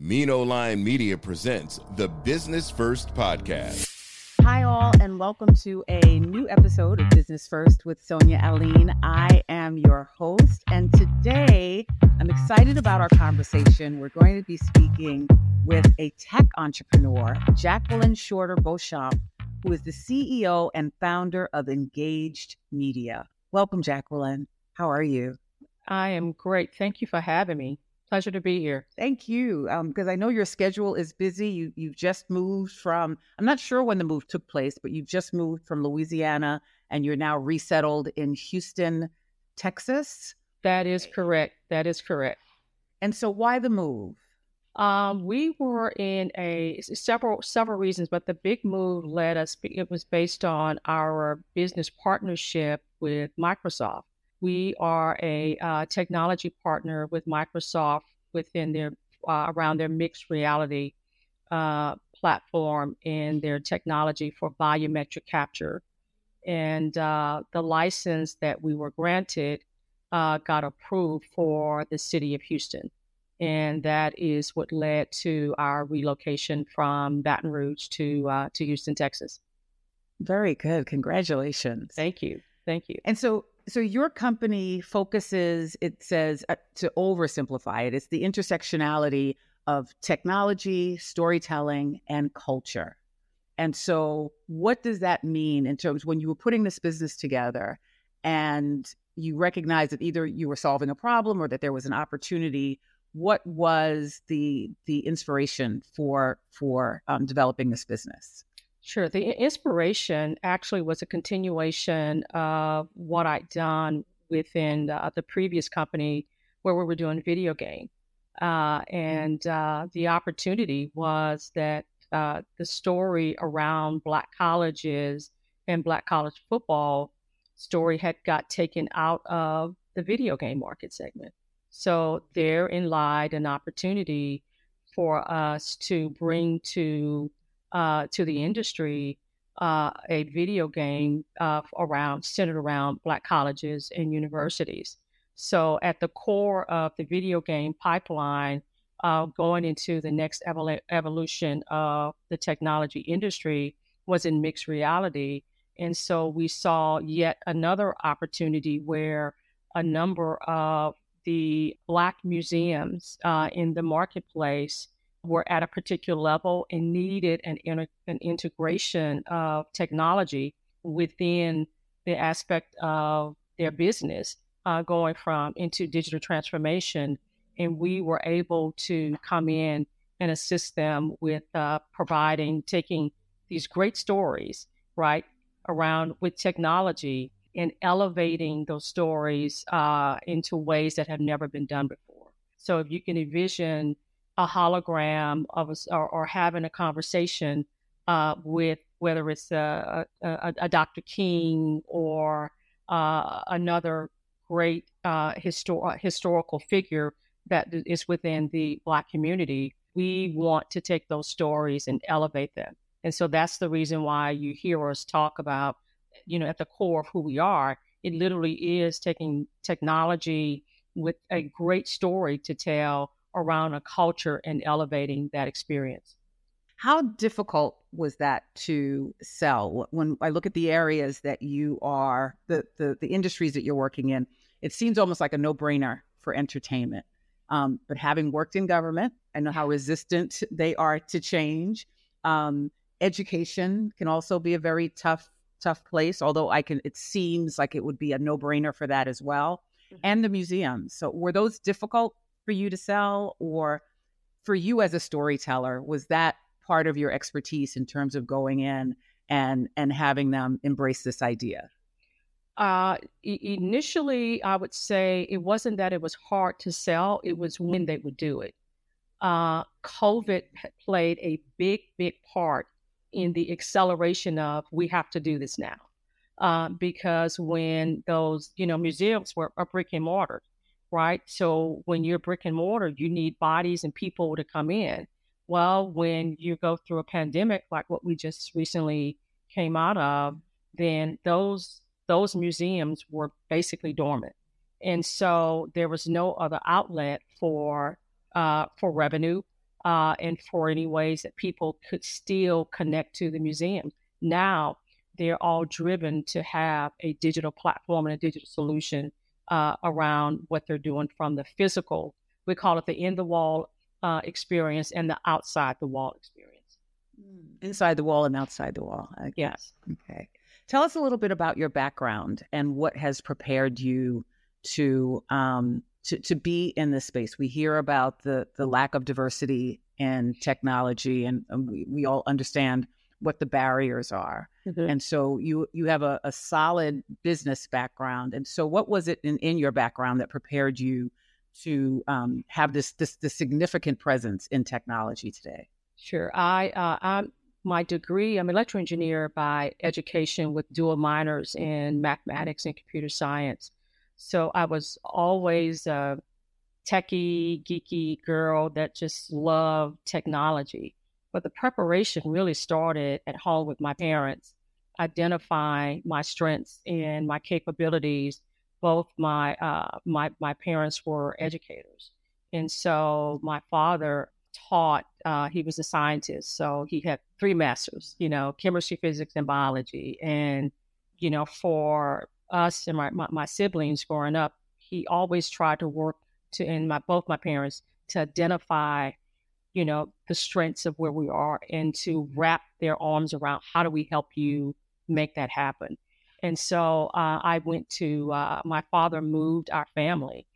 Mino Line Media presents the Business First Podcast. Hi, all, and welcome to a new episode of Business First with Sonia Alleyne. I am your host, and today I'm excited about our conversation. We're going to be speaking with a tech entrepreneur, Jacqueline Shorter Beauchamp, who is the CEO and founder of Engaged Media. Welcome, Jacqueline. How are you? I am great. Thank you for having me. Pleasure to be here. Thank you. Because um, I know your schedule is busy. You you've just moved from. I'm not sure when the move took place, but you've just moved from Louisiana, and you're now resettled in Houston, Texas. That is correct. That is correct. And so, why the move? Um, we were in a several several reasons, but the big move led us. It was based on our business partnership with Microsoft. We are a uh, technology partner with Microsoft within their uh, around their mixed reality uh, platform and their technology for volumetric capture. And uh, the license that we were granted uh, got approved for the city of Houston. And that is what led to our relocation from Baton Rouge to uh, to Houston, Texas. Very good. Congratulations. Thank you. Thank you. And so so your company focuses it says uh, to oversimplify it it's the intersectionality of technology storytelling and culture. And so what does that mean in terms when you were putting this business together and you recognized that either you were solving a problem or that there was an opportunity what was the the inspiration for for um, developing this business Sure. The inspiration actually was a continuation of what I'd done within uh, the previous company where we were doing video game. Uh, and uh, the opportunity was that uh, the story around Black colleges and Black college football story had got taken out of the video game market segment. So therein lied an opportunity for us to bring to uh, to the industry uh, a video game uh, around centered around Black colleges and universities. So, at the core of the video game pipeline, uh, going into the next evol- evolution of the technology industry was in mixed reality. And so we saw yet another opportunity where a number of the Black museums uh, in the marketplace were at a particular level and needed an, an integration of technology within the aspect of their business uh, going from into digital transformation. And we were able to come in and assist them with uh, providing, taking these great stories, right, around with technology and elevating those stories uh, into ways that have never been done before. So if you can envision a hologram of us or, or, having a conversation uh, with whether it's a, a, a Dr. King or uh, another great uh, histor- historical figure that is within the Black community. We want to take those stories and elevate them. And so that's the reason why you hear us talk about, you know, at the core of who we are, it literally is taking technology with a great story to tell around a culture and elevating that experience. How difficult was that to sell? When I look at the areas that you are, the, the, the industries that you're working in, it seems almost like a no brainer for entertainment. Um, but having worked in government, I know how resistant they are to change. Um, education can also be a very tough, tough place. Although I can, it seems like it would be a no brainer for that as well. Mm-hmm. And the museums. So were those difficult for you to sell or for you as a storyteller was that part of your expertise in terms of going in and and having them embrace this idea uh, initially i would say it wasn't that it was hard to sell it was when they would do it uh, COVID played a big, big part in the acceleration of we have to do this now. Uh, because when those, you know, museums were brick and mortar, right? So when you're brick and mortar, you need bodies and people to come in. Well, when you go through a pandemic like what we just recently came out of, then those those museums were basically dormant, and so there was no other outlet for uh, for revenue uh, and for any ways that people could still connect to the museum. Now they're all driven to have a digital platform and a digital solution uh, around what they're doing from the physical. We call it the in the wall uh, experience and the outside the wall experience. Mm. Inside the wall and outside the wall. Yes. Okay. Tell us a little bit about your background and what has prepared you to um, to, to be in this space. We hear about the the lack of diversity in technology, and, and we, we all understand what the barriers are. Mm-hmm. And so you you have a, a solid business background. And so what was it in, in your background that prepared you to um, have this, this this significant presence in technology today? Sure. I uh, I'm my degree. I'm an electrical engineer by education with dual minors in mathematics and computer science. So I was always a techie, geeky girl that just loved technology. But the preparation really started at home with my parents, identifying my strengths and my capabilities both my uh, my my parents were educators, and so my father taught. Uh, he was a scientist, so he had three masters. You know, chemistry, physics, and biology. And you know, for us and my, my, my siblings growing up, he always tried to work to, and my both my parents to identify, you know, the strengths of where we are and to wrap their arms around how do we help you make that happen. And so uh, I went to, uh, my father moved our family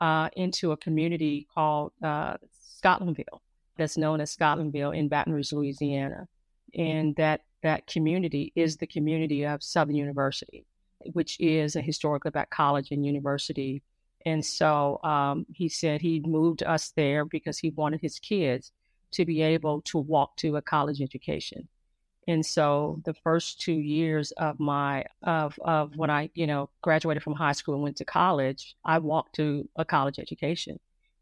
uh, into a community called uh, Scotlandville, that's known as Scotlandville in Baton Rouge, Louisiana. And that, that community is the community of Southern University, which is a historically black college and university. And so um, he said he moved us there because he wanted his kids to be able to walk to a college education. And so the first two years of my of of when I you know graduated from high school and went to college, I walked to a college education.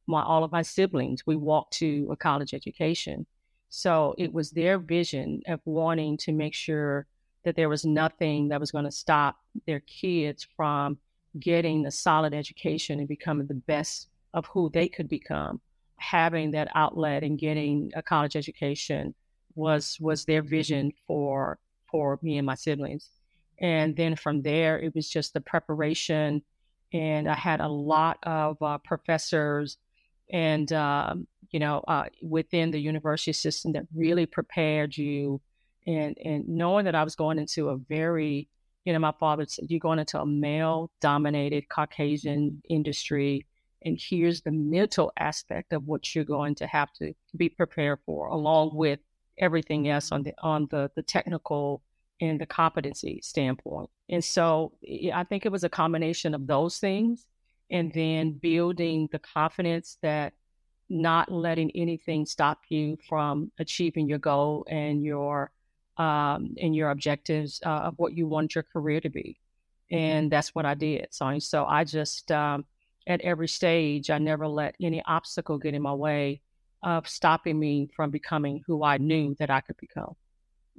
My all of my siblings, we walked to a college education. So it was their vision of wanting to make sure that there was nothing that was going to stop their kids from getting a solid education and becoming the best of who they could become. Having that outlet and getting a college education was was their vision for for me and my siblings. And then from there, it was just the preparation. And I had a lot of uh, professors and, um, you know, uh, within the university system that really prepared you. And, and knowing that I was going into a very, you know, my father said, you're going into a male dominated Caucasian industry. And here's the mental aspect of what you're going to have to be prepared for, along with everything else on the on the the technical and the competency standpoint. And so I think it was a combination of those things and then building the confidence that not letting anything stop you from achieving your goal and your um, and your objectives uh, of what you want your career to be. And that's what I did. So, so I just um, at every stage, I never let any obstacle get in my way of stopping me from becoming who I knew that I could become.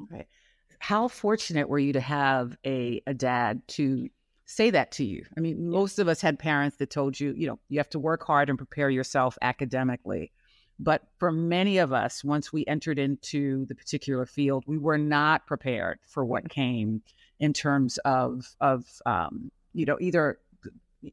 Okay. How fortunate were you to have a, a dad to say that to you? I mean, most of us had parents that told you, you know, you have to work hard and prepare yourself academically. But for many of us, once we entered into the particular field, we were not prepared for what came in terms of of um, you know either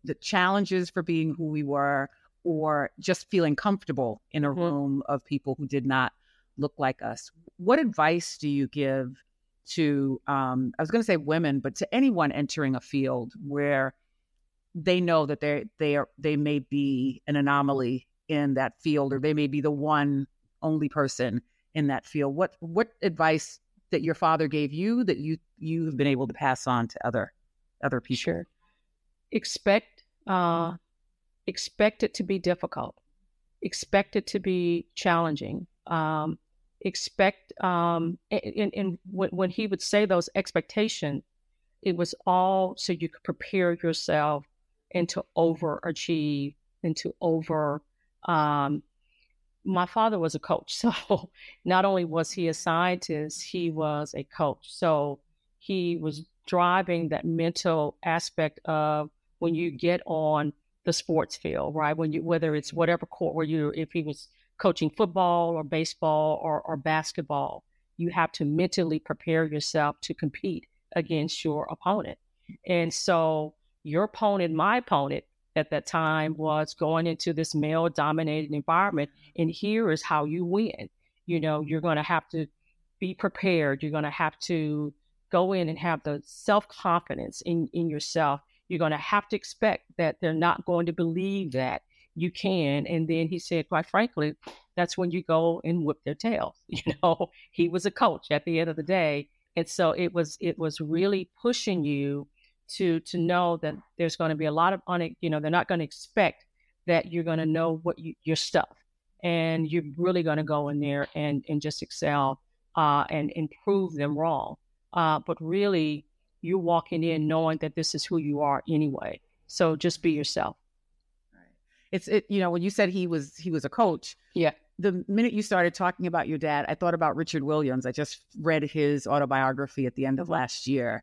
the challenges for being who we were or just feeling comfortable in a mm-hmm. room of people who did not look like us. What advice do you give to, um, I was going to say women, but to anyone entering a field where they know that they they are they may be an anomaly in that field, or they may be the one only person in that field. What what advice that your father gave you that you you have been able to pass on to other other people? Sure. Expect uh, expect it to be difficult. expect it to be challenging. Um, expect, um, and, and when, when he would say those expectations, it was all so you could prepare yourself and to overachieve and to over. Um, my father was a coach, so not only was he a scientist, he was a coach. So he was driving that mental aspect of when you get on the sports field, right? When you whether it's whatever court where you if he was coaching football or baseball or, or basketball, you have to mentally prepare yourself to compete against your opponent. And so your opponent, my opponent at that time mm-hmm. was going into this male dominated environment. And here is how you win. You know, you're going to have to be prepared. You're going to have to go in and have the self confidence in, in yourself. You're going to have to expect that they're not going to believe that you can. And then he said, quite frankly, that's when you go and whip their tails. You know, he was a coach at the end of the day. And so it was it was really pushing you to to know that there's going to be a lot of on it, you know, they're not going to expect that you're going to know what you, your stuff and you're really going to go in there and and just excel uh, and and prove them wrong. Uh, but really, you're walking in knowing that this is who you are anyway. So just be yourself. It's it. You know, when you said he was he was a coach. Yeah the minute you started talking about your dad, I thought about Richard Williams. I just read his autobiography at the end of last year.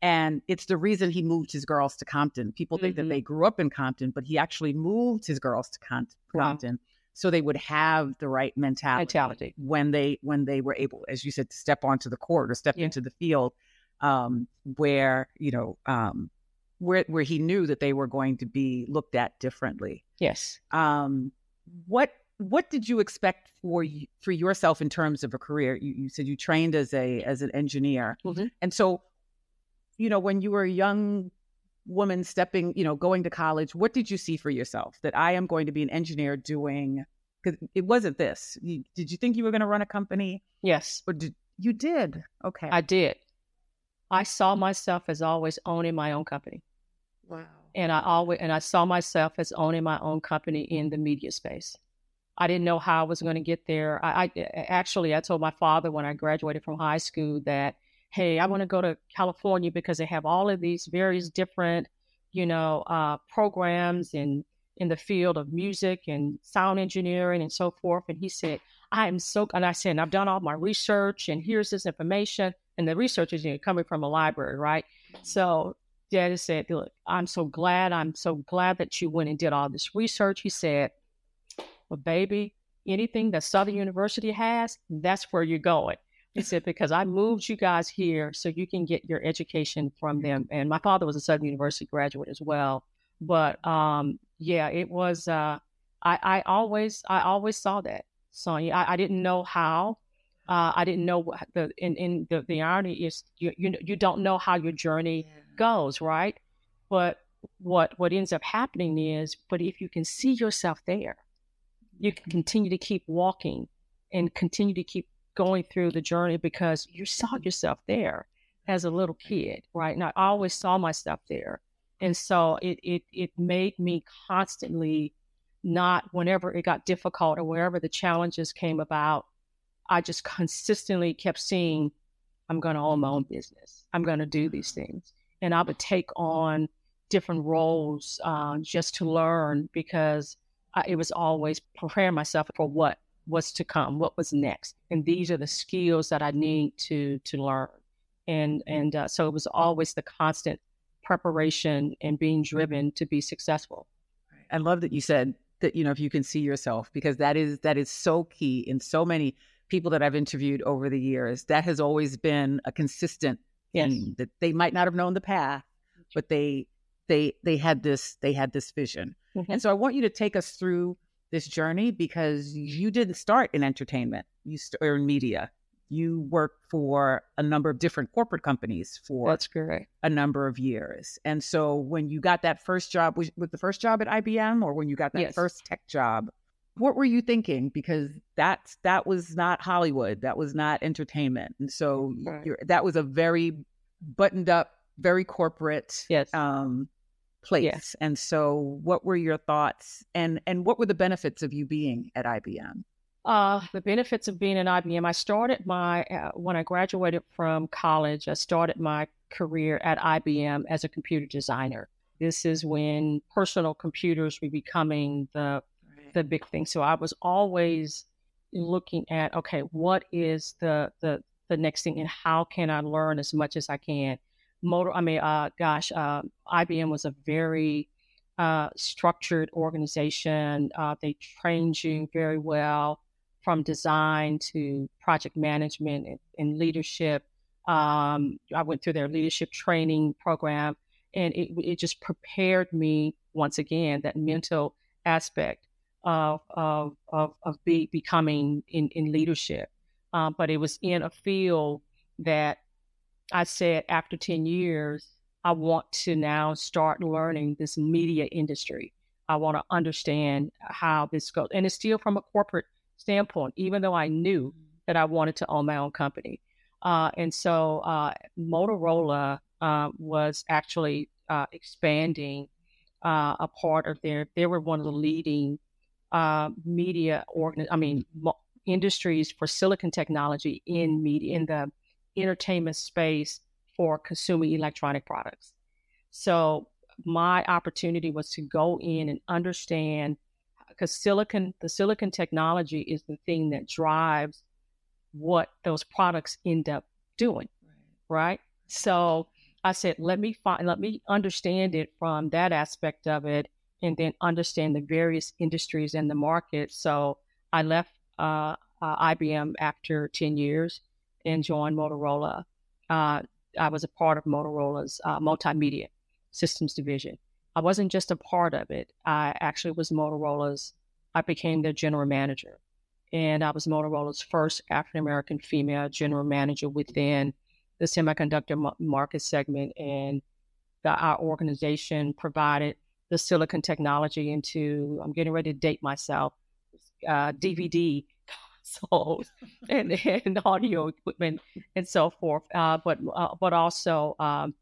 And it's the reason he moved his girls to Compton. People think mm-hmm. that they grew up in Compton, but he actually moved his girls to Compton wow. so they would have the right mentality, mentality, when they when they were able, as you said, to step onto the court or step yeah. into the field, um, where you know um, where where he knew that they were going to be looked at differently. Yes. Um, what what did you expect for for yourself in terms of a career? You, you said you trained as a as an engineer, mm-hmm. and so, you know, when you were a young woman stepping, you know, going to college, what did you see for yourself that I am going to be an engineer doing? Because it wasn't this. You, did you think you were going to run a company? Yes, or did you did? Okay, I did. I saw myself as always owning my own company. Wow. And I always and I saw myself as owning my own company in the media space. I didn't know how I was going to get there. I, I, actually I told my father when I graduated from high school that hey, I want to go to California because they have all of these various different, you know, uh, programs in in the field of music and sound engineering and so forth. And he said, I am so, and I said, I've done all my research and here's this information. And the research is you know, coming from a library, right? So Daddy said, look, I'm so glad, I'm so glad that you went and did all this research. He said, well, baby, anything that Southern University has, that's where you're going. He said, because I moved you guys here so you can get your education from them. And my father was a Southern University graduate as well. But um, yeah, it was. Uh, I, I always, I always saw that, Sonia. I, I didn't know how. Uh, I didn't know what the. In, in the, the irony is, you, you you don't know how your journey yeah. goes, right? But what what ends up happening is, but if you can see yourself there, you can continue to keep walking and continue to keep going through the journey because you saw yourself there as a little kid, right? And I always saw myself there. And so it it it made me constantly not whenever it got difficult or wherever the challenges came about, I just consistently kept seeing, I'm gonna own my own business. I'm gonna do these things. And I would take on different roles uh, just to learn because I, it was always preparing myself for what was to come, what was next, and these are the skills that I need to to learn. And and uh, so it was always the constant preparation and being driven to be successful. I love that you said that you know if you can see yourself because that is that is so key in so many people that I've interviewed over the years. That has always been a consistent yes. thing that they might not have known the path, but they they they had this they had this vision. Mm-hmm. And so I want you to take us through this journey because you didn't start in entertainment, you st- or in media. You worked for a number of different corporate companies for that's correct a number of years. And so when you got that first job, was, was the first job at IBM, or when you got that yes. first tech job, what were you thinking? Because that's that was not Hollywood, that was not entertainment, and so right. that was a very buttoned up, very corporate, yes. um, place. Yes. And so, what were your thoughts, and and what were the benefits of you being at IBM? Uh, the benefits of being at IBM. I started my uh, when I graduated from college. I started my career at IBM as a computer designer. This is when personal computers were becoming the the big thing. So I was always looking at okay, what is the the the next thing, and how can I learn as much as I can. Motor, I mean, uh, gosh, uh, IBM was a very uh, structured organization. Uh, they trained you very well from design to project management and, and leadership. Um, I went through their leadership training program, and it, it just prepared me once again that mental aspect of of of, of be, becoming in in leadership. Um, but it was in a field that I said after ten years, I want to now start learning this media industry. I want to understand how this goes, and it's still from a corporate standpoint. Even though I knew that I wanted to own my own company, uh, and so uh, Motorola uh, was actually uh, expanding uh, a part of their. They were one of the leading uh, media organ. I mean, mo- industries for silicon technology in media in the entertainment space for consuming electronic products. So my opportunity was to go in and understand because silicon the silicon technology is the thing that drives what those products end up doing right, right? so i said let me find let me understand it from that aspect of it and then understand the various industries and the market so i left uh, uh, ibm after 10 years and joined motorola. Uh, i was a part of motorola's uh, multimedia systems division. I wasn't just a part of it. I actually was motorola's i became their general manager. And I was Motorola's first African American female general manager within the semiconductor market segment. And the, our organization provided the silicon technology into, I'm getting ready to date myself, uh, DVD consoles and, and audio equipment and so forth. Uh, but, uh, but also, um,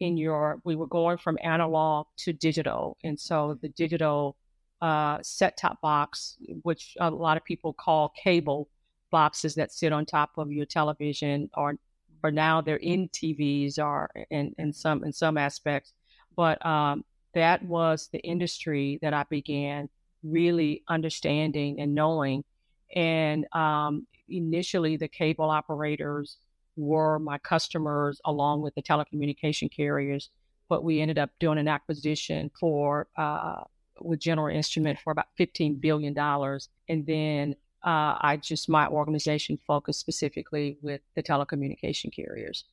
in your, we were going from analog to digital. And so the digital uh, set top box, which a lot of people call cable boxes that sit on top of your television, or or now they're in TVs, or in, in some in some aspects. But um, that was the industry that I began really understanding and knowing. And um, initially, the cable operators were my customers along with the telecommunication carriers. But we ended up doing an acquisition for uh, with General Instrument for about $15 billion. And then uh, I just, my organization focused specifically with the telecommunication carriers.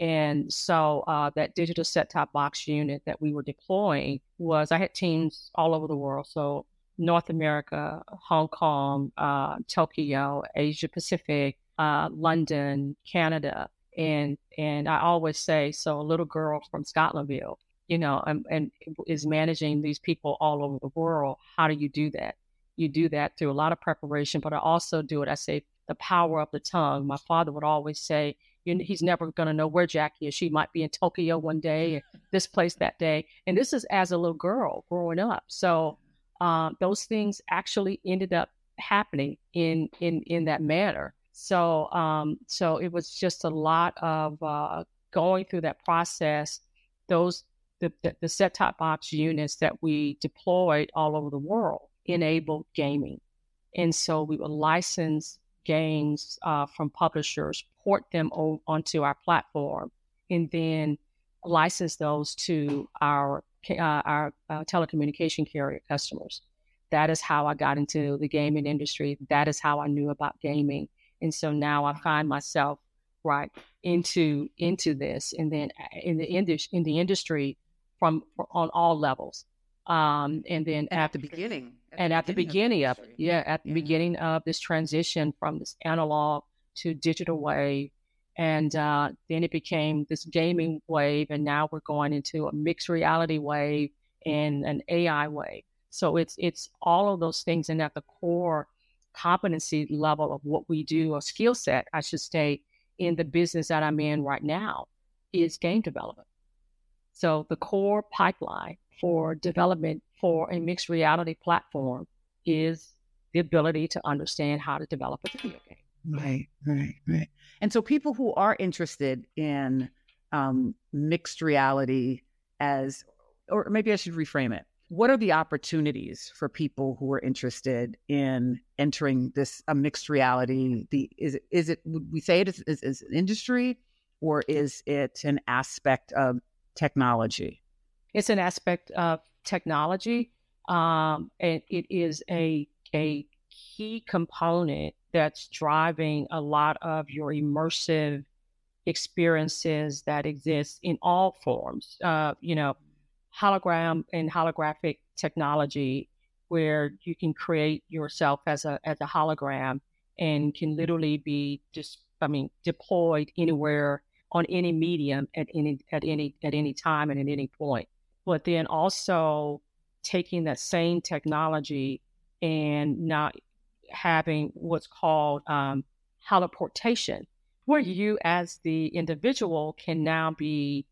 And so uh, that digital set top box unit that we were deploying was, I had teams all over the world. So North America, Hong Kong, uh, Tokyo, Asia Pacific, uh, London, Canada. And, and I always say, so a little girl from Scotlandville you know, and, and is managing these people all over the world. How do you do that? You do that through a lot of preparation, but I also do it. I say the power of the tongue. My father would always say, he's never going to know where Jackie is. She might be in Tokyo one day, this place that day. And this is as a little girl growing up. So um, those things actually ended up happening in in in that manner. So um, so it was just a lot of uh, going through that process. Those the, the, the set top box units that we deployed all over the world enabled gaming. And so we would license games uh, from publishers, port them o- onto our platform, and then license those to our uh, our uh, telecommunication carrier customers. That is how I got into the gaming industry. That is how I knew about gaming. And so now I find myself right into into this, and then uh, in the industry in the industry from on all levels. Um, and then and at the beginning, at and the at the beginning of, of yeah, at the yeah. beginning of this transition from this analog to digital wave, and uh, then it became this gaming wave, and now we're going into a mixed reality wave and an AI wave. So it's it's all of those things, and at the core competency level of what we do, or skill set, I should say, in the business that I'm in right now, is game development. So the core pipeline for development for a mixed reality platform is the ability to understand how to develop a video game. Right, right, right. And so people who are interested in um, mixed reality as, or maybe I should reframe it. What are the opportunities for people who are interested in entering this a mixed reality? The is it is it would we say it is, is, is an industry or is it an aspect of technology? It's an aspect of technology, um, and it is a a key component that's driving a lot of your immersive experiences that exist in all forms. Uh, you know, hologram and holographic technology, where you can create yourself as a as a hologram and can literally be just, I mean, deployed anywhere on any medium at any at any at any time and at any point. But then also taking that same technology and not having what's called um, holoportation, where you as the individual can now be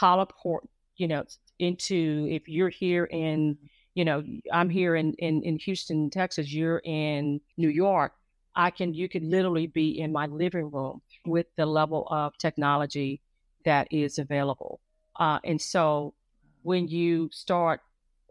holoport, you know, into if you're here in, you know, I'm here in, in, in Houston, Texas, you're in New York, I can, you can literally be in my living room with the level of technology that is available. Uh, and so when you start,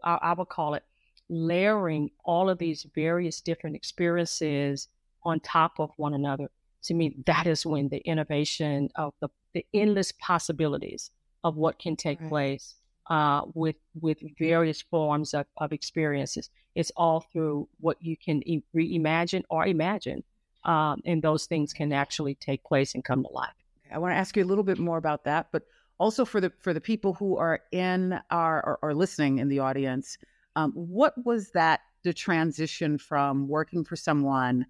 I, I would call it layering all of these various different experiences on top of one another, to me, that is when the innovation of the, the endless possibilities of what can take right. place uh, with with various forms of, of experiences. It's all through what you can e- reimagine or imagine, um, and those things can actually take place and come to life. I want to ask you a little bit more about that, but also for the for the people who are in our or, or listening in the audience um, what was that the transition from working for someone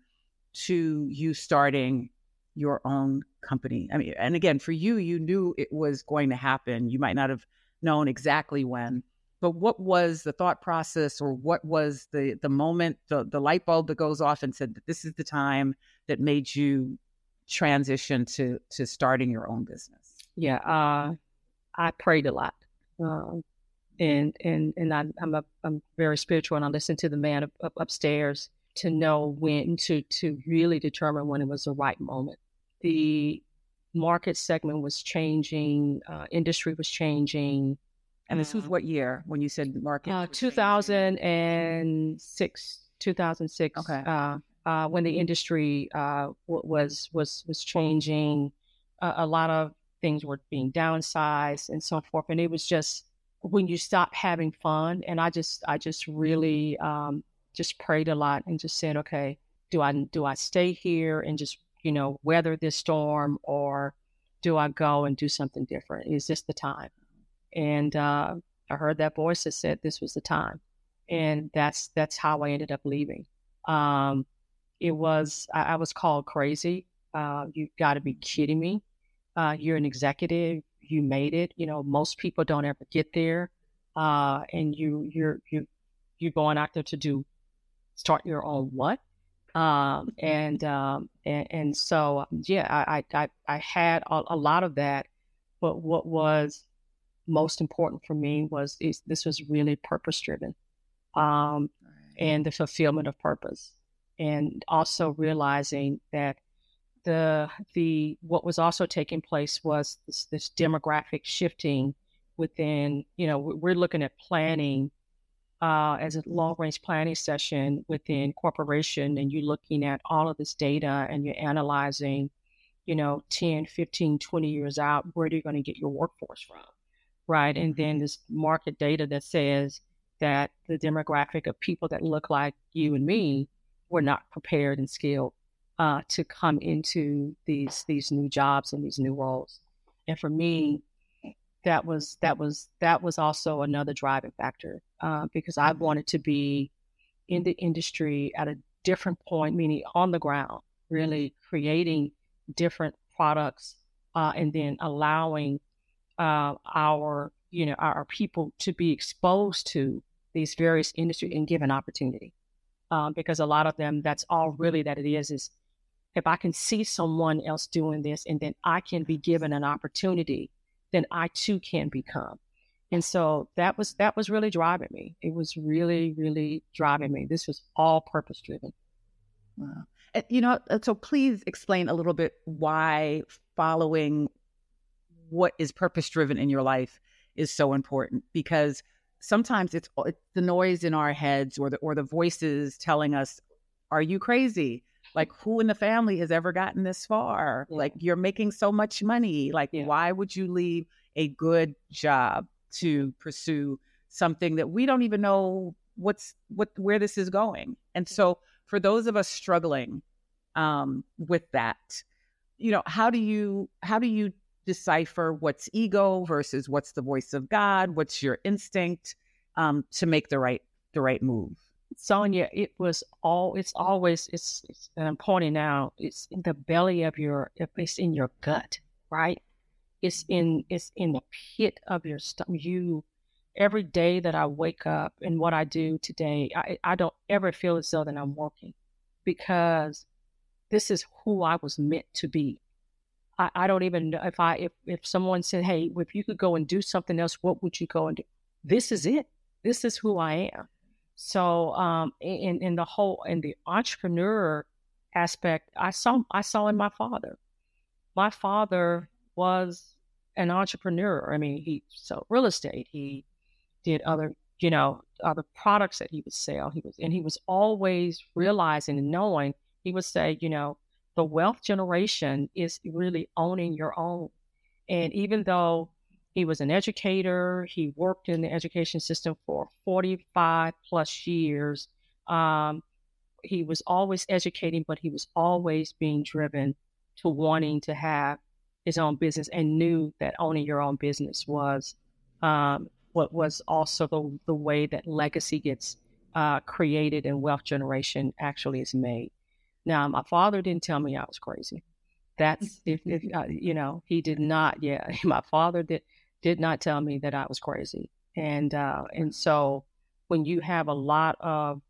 to you starting your own company? I mean, and again, for you, you knew it was going to happen. You might not have known exactly when, but what was the thought process, or what was the the moment, the the light bulb that goes off and said that this is the time that made you transition to to starting your own business? Yeah, uh, I prayed a lot. Um, and and and I, I'm a, I'm very spiritual, and I listen to the man up, up, upstairs to know when to to really determine when it was the right moment. The market segment was changing, uh, industry was changing. And this was uh, what year when you said market? Uh, 2006, 2006. Okay. Uh, uh, when the industry uh, was was was changing, a lot of things were being downsized and so forth, and it was just when you stop having fun and i just i just really um, just prayed a lot and just said okay do i do i stay here and just you know weather this storm or do i go and do something different? Is this the time. And uh, i heard that voice that said this was the time and that's that's how i ended up leaving. Um, it was I, I, was called crazy. Uh, you've got to be kidding me. Uh, you're an executive you made it. You know, most people don't ever get there, uh, and you you're you you're going out there to do start your own what, um, and um, and and so yeah, I I I had a, a lot of that, but what was most important for me was is this was really purpose driven, um, and the fulfillment of purpose, and also realizing that the the what was also taking place was this, this demographic shifting within. You know, we're looking at planning uh, as a long range planning session within corporation, and you're looking at all of this data and you're analyzing, you know, 10, 15, 20 years out, where are you going to get your workforce from? Right. And then mm-hmm. this market data that says that the demographic of people that look like you and me were not prepared and skilled uh, to come into these these new jobs and these new roles. And for me, that was that was that was also another driving factor uh, because I wanted to be in the industry at a different point, meaning on the ground, really creating different products uh, and then allowing uh, our you know our, people to be exposed to these various industries and given opportunity. Um, because a lot of them, that's all really that it is, is if I can see someone else doing this and then I can be given an opportunity, then I too can become. And so that was that was really driving me. It was really, really driving me. This was all purpose driven. Wow. You know, uh, so please explain a little bit why following what is purpose driven in your life is so important because sometimes it's, it's the noise in our heads or the or the voices telling us are you crazy like who in the family has ever gotten this far? Yeah. like you're making so much money. Like yeah. why would you leave a good job to pursue something that we don't even know what's what where this is going? And so for those of us struggling um, with that you know how do you how do you decipher what's ego versus what's the voice of god? What's your instinct um, to make the right the right move sonia it was all it's always it's, it's and i'm pointing out it's in the belly of your it's in your gut right it's in it's in the pit of your stomach you every day that i wake up and what i do today i i don't ever feel as though that i'm working because this is who I was meant to be. I, I don't even know if I if if someone said, "Hey, if you could go and do something else, what would you go and do?" This is it. This is who I am. So, um, in in the whole in the entrepreneur aspect, I saw I saw in my father. My father was an entrepreneur. I mean, he sold real estate. He did other, you know, other products that he would sell. He was, and he was always realizing and knowing he would say, you know, the wealth generation is really owning your own. And even though he was an educator, he worked in the education system for 45 plus years. Um, he was always educating, but he was always being driven to wanting to have his own business and knew that owning your own business was um, what was also the, the way that legacy gets uh, created and wealth generation actually is made. Now, my father didn't tell me I was crazy. That's if, if uh, you know, he did not. Yeah, my father did did not tell me that I was crazy, and uh, and so when you have a lot of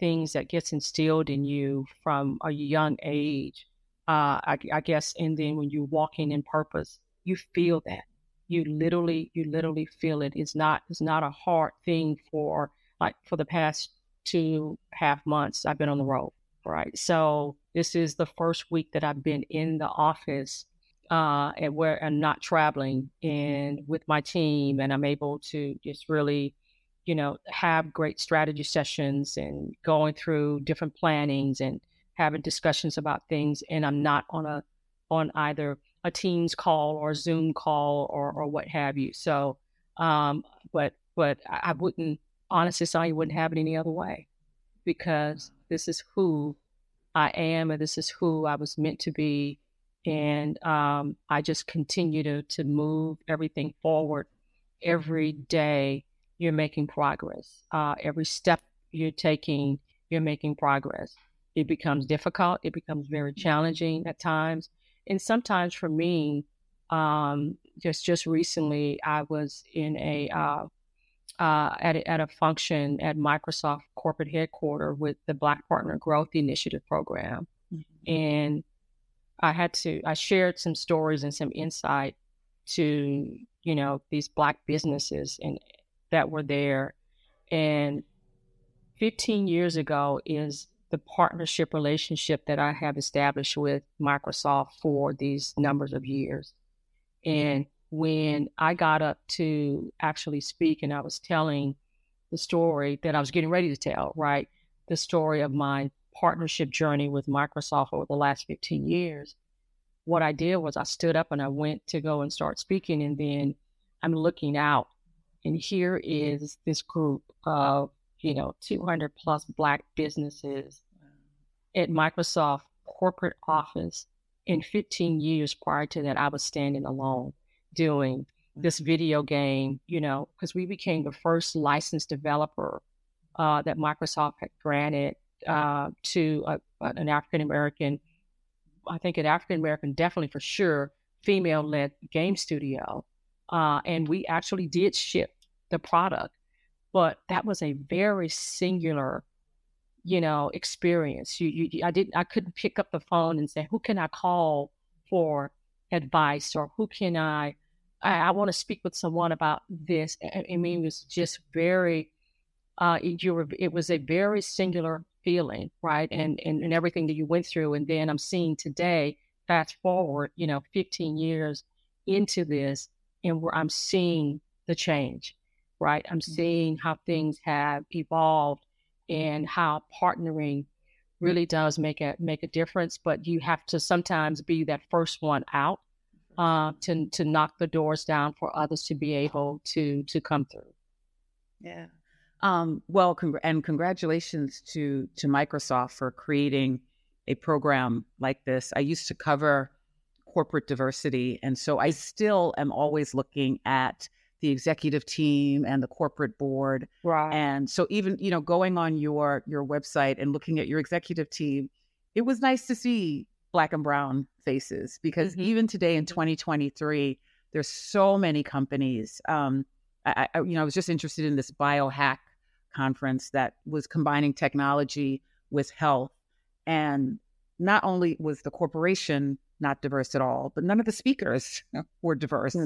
things that gets instilled in you from a young age, uh, I, I guess, and then when you're walking in purpose, you feel that. You literally, you literally feel it. It's not, it's not a hard thing for like for the past two half months. I've been on the road right? So this is the first week that I've been in the office uh, and where I'm not traveling and with my team, and I'm able to just really, you know, have great strategy sessions and going through different plannings and having discussions about things. And I'm not on a on either a Teams call or a Zoom call or or what have you. So, um, but but I wouldn't honestly say I wouldn't have it any other way because this is who I am and this is who I was meant to be. And um, I just continue to, to move everything forward. Every day, you're making progress. Uh, every step you're taking, you're making progress. It becomes difficult. It becomes very challenging at times. And sometimes for me, um, just just recently, I was in a uh, uh, at, a, at a function at Microsoft corporate headquarters with the Black Partner Growth Initiative program. Mm-hmm. And I had to, I shared some stories and some insight to, you know, these Black businesses and that were there. And 15 years ago is the partnership relationship that I have established with Microsoft for these numbers of years. And when I got up to actually speak and I was telling the story that I was getting ready to tell, right? The story of my partnership journey with Microsoft over the last 15 years. What I did was I stood up and I went to go and start speaking. And then I'm looking out, and here is this group of, you know, 200 plus Black businesses at Microsoft corporate office. In 15 years prior to that, I was standing alone doing this video game, you know, because we became the first licensed developer uh, that Microsoft had granted uh, to a, an African American, I think an African American, definitely for sure, female led game studio. Uh, and we actually did ship the product, but that was a very singular, you know, experience. You, you, I didn't, I couldn't pick up the phone and say, who can I call for advice or who can I I, I want to speak with someone about this. I, I mean, it was just very, uh, it, you were, it was a very singular feeling, right? And, and, and everything that you went through. And then I'm seeing today, fast forward, you know, 15 years into this, and where I'm seeing the change, right? I'm mm-hmm. seeing how things have evolved and how partnering really does make a make a difference. But you have to sometimes be that first one out uh, to to knock the doors down for others to be able to to come through. Yeah. Um, well, congr- and congratulations to to Microsoft for creating a program like this. I used to cover corporate diversity, and so I still am always looking at the executive team and the corporate board. Right. And so even you know going on your your website and looking at your executive team, it was nice to see black and brown faces because mm-hmm. even today in 2023 there's so many companies um, I, I, you know i was just interested in this biohack conference that was combining technology with health and not only was the corporation not diverse at all but none of the speakers were diverse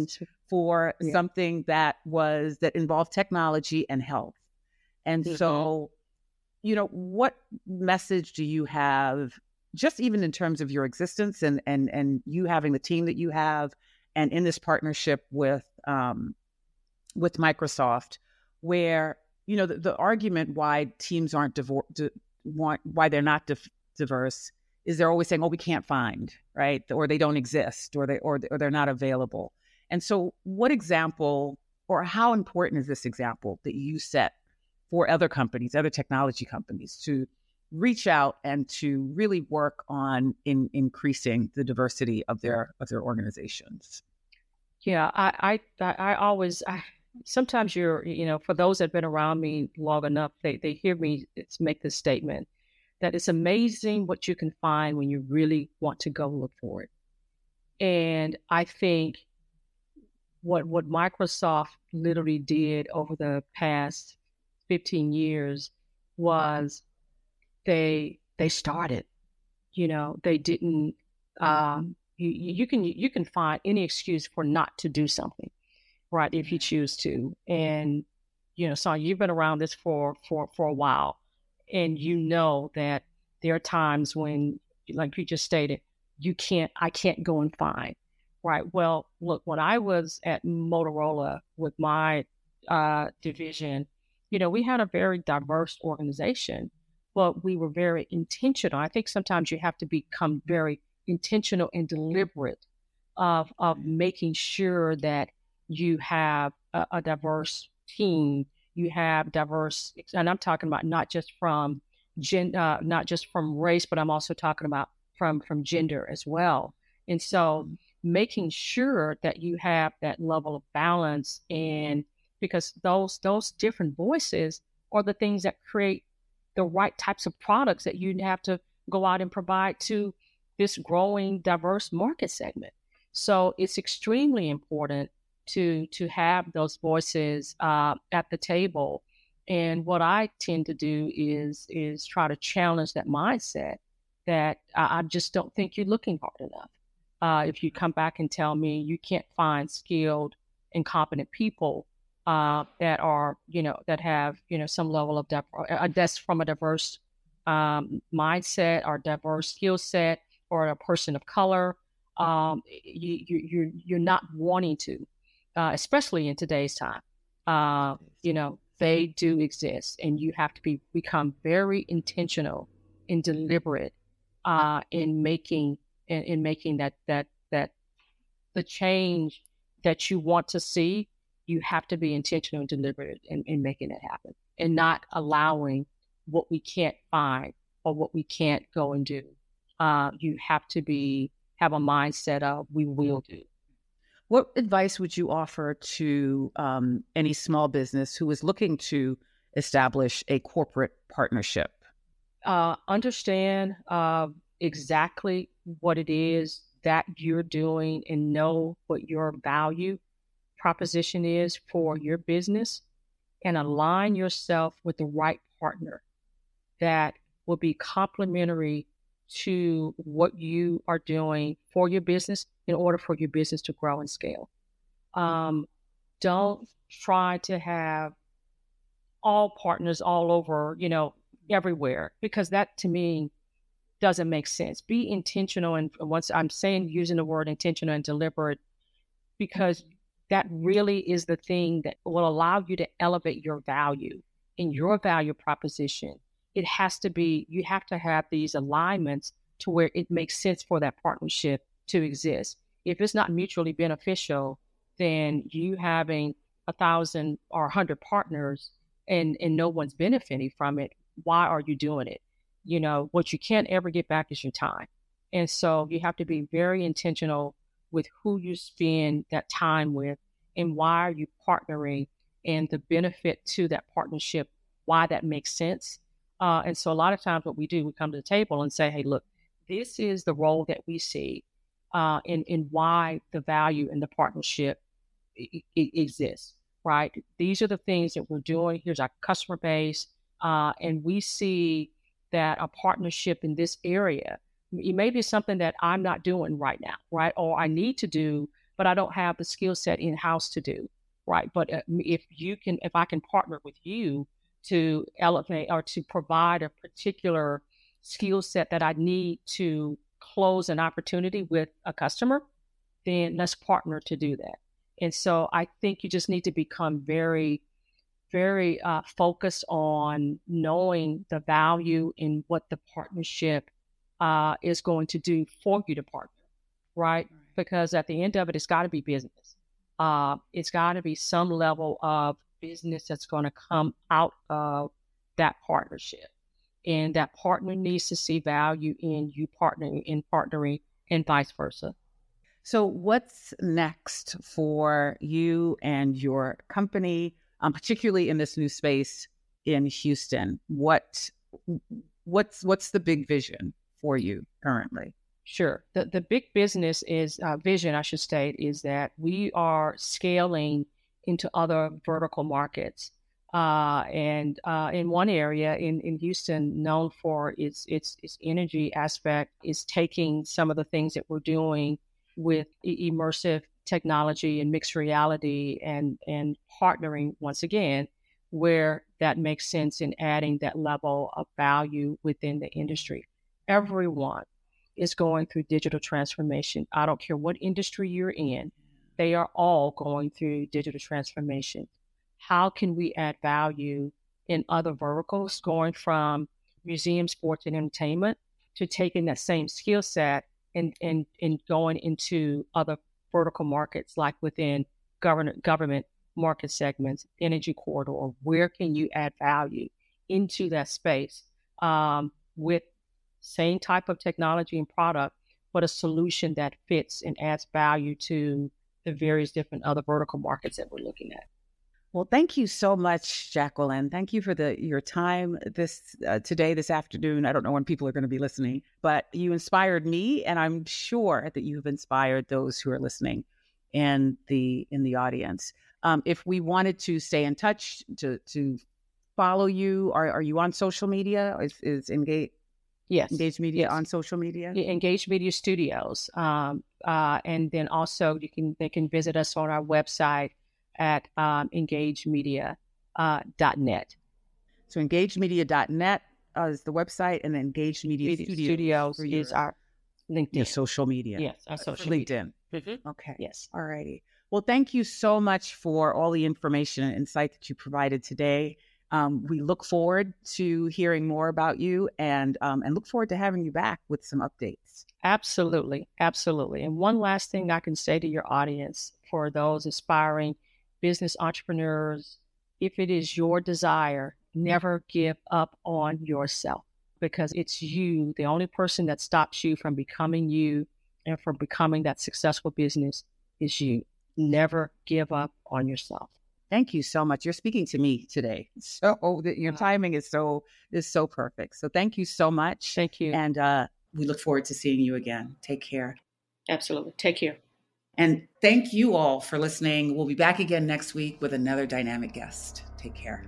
for yeah. something that was that involved technology and health and mm-hmm. so you know what message do you have just even in terms of your existence and and and you having the team that you have and in this partnership with um, with Microsoft, where you know the, the argument why teams aren't divor- di- want, why they're not diverse is they're always saying, "Oh, we can't find right," or they don't exist, or they or or they're not available. And so, what example or how important is this example that you set for other companies, other technology companies, to reach out and to really work on in increasing the diversity of their of their organizations. Yeah, I I I always I, sometimes you're you know for those that've been around me long enough, they they hear me make this statement that it's amazing what you can find when you really want to go look for it. And I think what what Microsoft literally did over the past 15 years was they they started. You know, they didn't. Um, you, you can you can find any excuse for not to do something, right? If you choose to. And you know, so you've been around this for for for a while, and you know that there are times when, like you just stated, you can't. I can't go and find. Right. Well, look, when I was at Motorola with my uh, division, you know, we had a very diverse organization but we were very intentional. I think sometimes you have to become very intentional and deliberate of, of making sure that you have a, a diverse team, you have diverse, and I'm talking about not just from gen, uh, not just from race, but I'm also talking about from from gender as well. And so, making sure that you have that level of balance, and because those those different voices are the things that create the right types of products that you have to go out and provide to this growing diverse market segment. So it's extremely important to to have those voices uh, at the table. And what I tend to do is is try to challenge that mindset that I, I just don't think you're looking hard enough. Uh, if you come back and tell me you can't find skilled and competent people uh, that are you know that have you know some level of depth uh, that's from a diverse um, mindset or diverse skill set or a person of color um, you, you you're you're not wanting to uh, especially in today's time uh, you know they do exist and you have to be become very intentional and deliberate uh, in making in, in making that that that the change that you want to see you have to be intentional and deliberate in, in making it happen and not allowing what we can't find or what we can't go and do. Uh, you have to be have a mindset of we will do. What advice would you offer to um, any small business who is looking to establish a corporate partnership? Uh, understand uh, exactly what it is that you're doing and know what your value proposition is for your business and align yourself with the right partner that will be complementary to what you are doing for your business in order for your business to grow and scale. Um, don't try to have all partners all over, you know, everywhere, because that to me doesn't make sense. Be intentional. And once I'm saying using the word intentional and deliberate, because that really is the thing that will allow you to elevate your value in your value proposition. It has to be, you have to have these alignments to where it makes sense for that partnership to exist. If it's not mutually beneficial, then you having a thousand or a hundred partners and, and no one's benefiting from it, why are you doing it? You know, what you can't ever get back is your time. And so you have to be very intentional with who you spend that time with and why are you partnering and the benefit to that partnership, why that makes sense. Uh, and so a lot of times what we do, we come to the table and say, hey, look, this is the role that we see uh, in, in why the value in the partnership I- I- exists, right? These are the things that we're doing. Here's our customer base. Uh, and we see that a partnership in this area, it may be something that I'm not doing right now, right? Or I need to do, but I don't have the skill set in house to do, right? But uh, if you can, if I can partner with you to elevate or to provide a particular skill set that I need to close an opportunity with a customer, then let's partner to do that. And so I think you just need to become very very uh, focused on knowing the value in what the partnership uh, is going to do for you to partner, right? right. Because at the end of it, it's got to be business. Uh, it's got to be some level of business that's going to come out of that partnership. And that partner needs to see value in you partnering in partnering and vice versa. So, what's next for you and your company? um, particularly in this new space in Houston. What what's what's the big vision for you currently? Sure. The the big business is uh, vision, I should state, is that we are scaling into other vertical markets. Uh, and uh, in one area in, in Houston, known for its, its its energy aspect, is taking some of the things that we're doing with immersive technology and mixed reality and and partnering once again where that makes sense in adding that level of value within the industry. Everyone is going through digital transformation. I don't care what industry you're in, they are all going through digital transformation. How can we add value in other verticals, going from museum, sports, and entertainment to taking that same skill set and, and, and going into other vertical markets like within government government market segments, energy corridor, where can you add value into that space um, with same type of technology and product, but a solution that fits and adds value to the various different other vertical markets that we're looking at. Well, thank you so much, Jacqueline. Thank you for the your time this uh, today, this afternoon. I don't know when people are going to be listening, but you inspired me, and I'm sure that you have inspired those who are listening and the in the audience. Um, if we wanted to stay in touch, to to follow you, are are you on social media? Is, is engage? Yes, Engage Media yes. on social media. Engage Media Studios, um, uh, and then also you can they can visit us on our website at um, engagemedia.net. Uh, so engagemedia.net uh, is the website, and then Engage Media, Media Studios, Studios is our LinkedIn. Your social media. Yes, our social LinkedIn. Mm-hmm. Okay. Yes. All righty. Well, thank you so much for all the information and insight that you provided today. Um, we look forward to hearing more about you and um, and look forward to having you back with some updates. Absolutely, absolutely. And one last thing I can say to your audience for those aspiring business entrepreneurs, if it is your desire, never give up on yourself because it's you, the only person that stops you from becoming you and from becoming that successful business is you. Never give up on yourself. Thank you so much. You're speaking to me today. So your timing is so is so perfect. So thank you so much. Thank you. And uh, we look forward to seeing you again. Take care. Absolutely. Take care. And thank you all for listening. We'll be back again next week with another dynamic guest. Take care.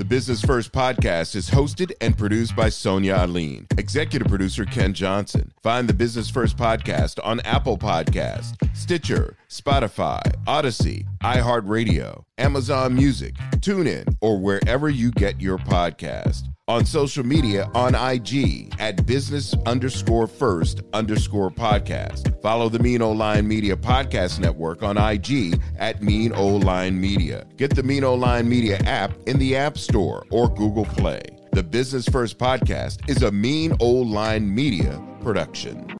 The Business First podcast is hosted and produced by Sonia Alleyne, executive producer Ken Johnson. Find the Business First podcast on Apple Podcast, Stitcher, Spotify, Audacy, iHeartRadio, Amazon Music, TuneIn, or wherever you get your podcast. On social media on IG at business underscore first underscore podcast. Follow the Mean Old Line Media Podcast Network on IG at Mean Old Line Media. Get the Mean Old Line Media app in the App Store or Google Play. The Business First Podcast is a Mean Old Line Media production.